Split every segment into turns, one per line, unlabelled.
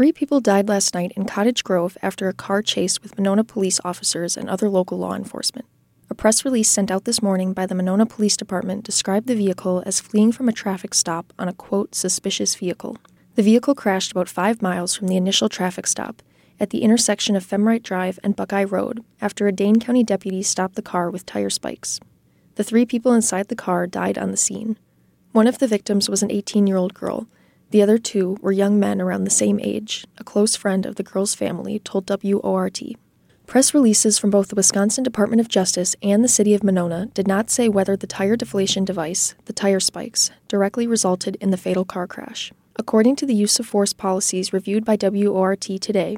Three people died last night in Cottage Grove after a car chase with Monona police officers and other local law enforcement. A press release sent out this morning by the Monona Police Department described the vehicle as fleeing from a traffic stop on a quote suspicious vehicle. The vehicle crashed about five miles from the initial traffic stop at the intersection of Femrite Drive and Buckeye Road after a Dane County deputy stopped the car with tire spikes. The three people inside the car died on the scene. One of the victims was an 18 year old girl. The other two were young men around the same age, a close friend of the girl's family told WORT. Press releases from both the Wisconsin Department of Justice and the City of Monona did not say whether the tire deflation device, the tire spikes, directly resulted in the fatal car crash. According to the use of force policies reviewed by WORT today,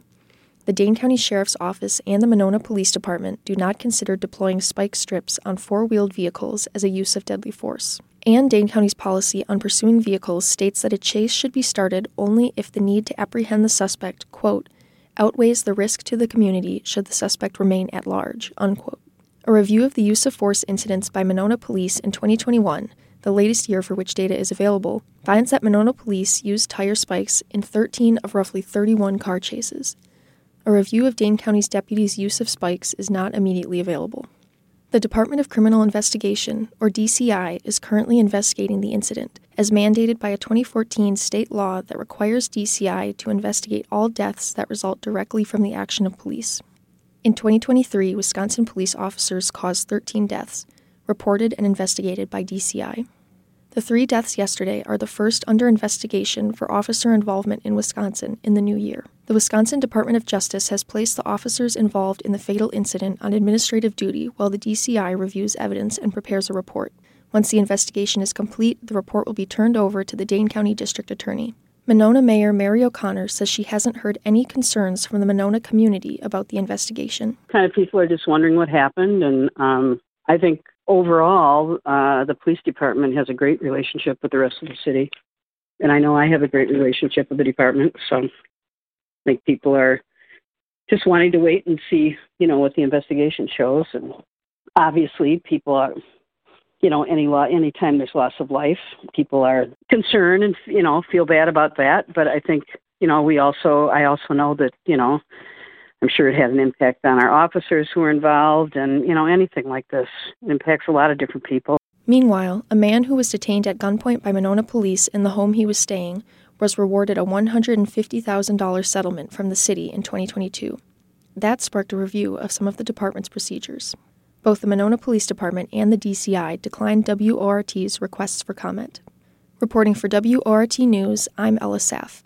the Dane County Sheriff's Office and the Monona Police Department do not consider deploying spike strips on four wheeled vehicles as a use of deadly force. And Dane County's policy on pursuing vehicles states that a chase should be started only if the need to apprehend the suspect, quote, outweighs the risk to the community should the suspect remain at large. Unquote. A review of the use of force incidents by Monona Police in 2021, the latest year for which data is available, finds that Monona Police used tire spikes in 13 of roughly 31 car chases. A review of Dane County's deputies' use of spikes is not immediately available. The Department of Criminal Investigation, or DCI, is currently investigating the incident, as mandated by a 2014 state law that requires DCI to investigate all deaths that result directly from the action of police. In 2023, Wisconsin police officers caused 13 deaths, reported and investigated by DCI. The three deaths yesterday are the first under investigation for officer involvement in Wisconsin in the new year. The Wisconsin Department of Justice has placed the officers involved in the fatal incident on administrative duty while the DCI reviews evidence and prepares a report. Once the investigation is complete, the report will be turned over to the Dane County District Attorney. Monona Mayor Mary O'Connor says she hasn't heard any concerns from the Monona community about the investigation.
Kind of people are just wondering what happened, and um, I think overall, uh, the police department has a great relationship with the rest of the city. And I know I have a great relationship with the department, so I think people are just wanting to wait and see, you know, what the investigation shows. And obviously, people are, you know, any law, anytime there's loss of life, people are concerned and you know feel bad about that. But I think, you know, we also, I also know that, you know, I'm sure it had an impact on our officers who were involved, and you know anything like this impacts a lot of different people.
Meanwhile, a man who was detained at gunpoint by Monona police in the home he was staying was rewarded a $150,000 settlement from the city in 2022. That sparked a review of some of the department's procedures. Both the Monona Police Department and the DCI declined WORT's requests for comment. Reporting for WORT News, I'm Ella Saff.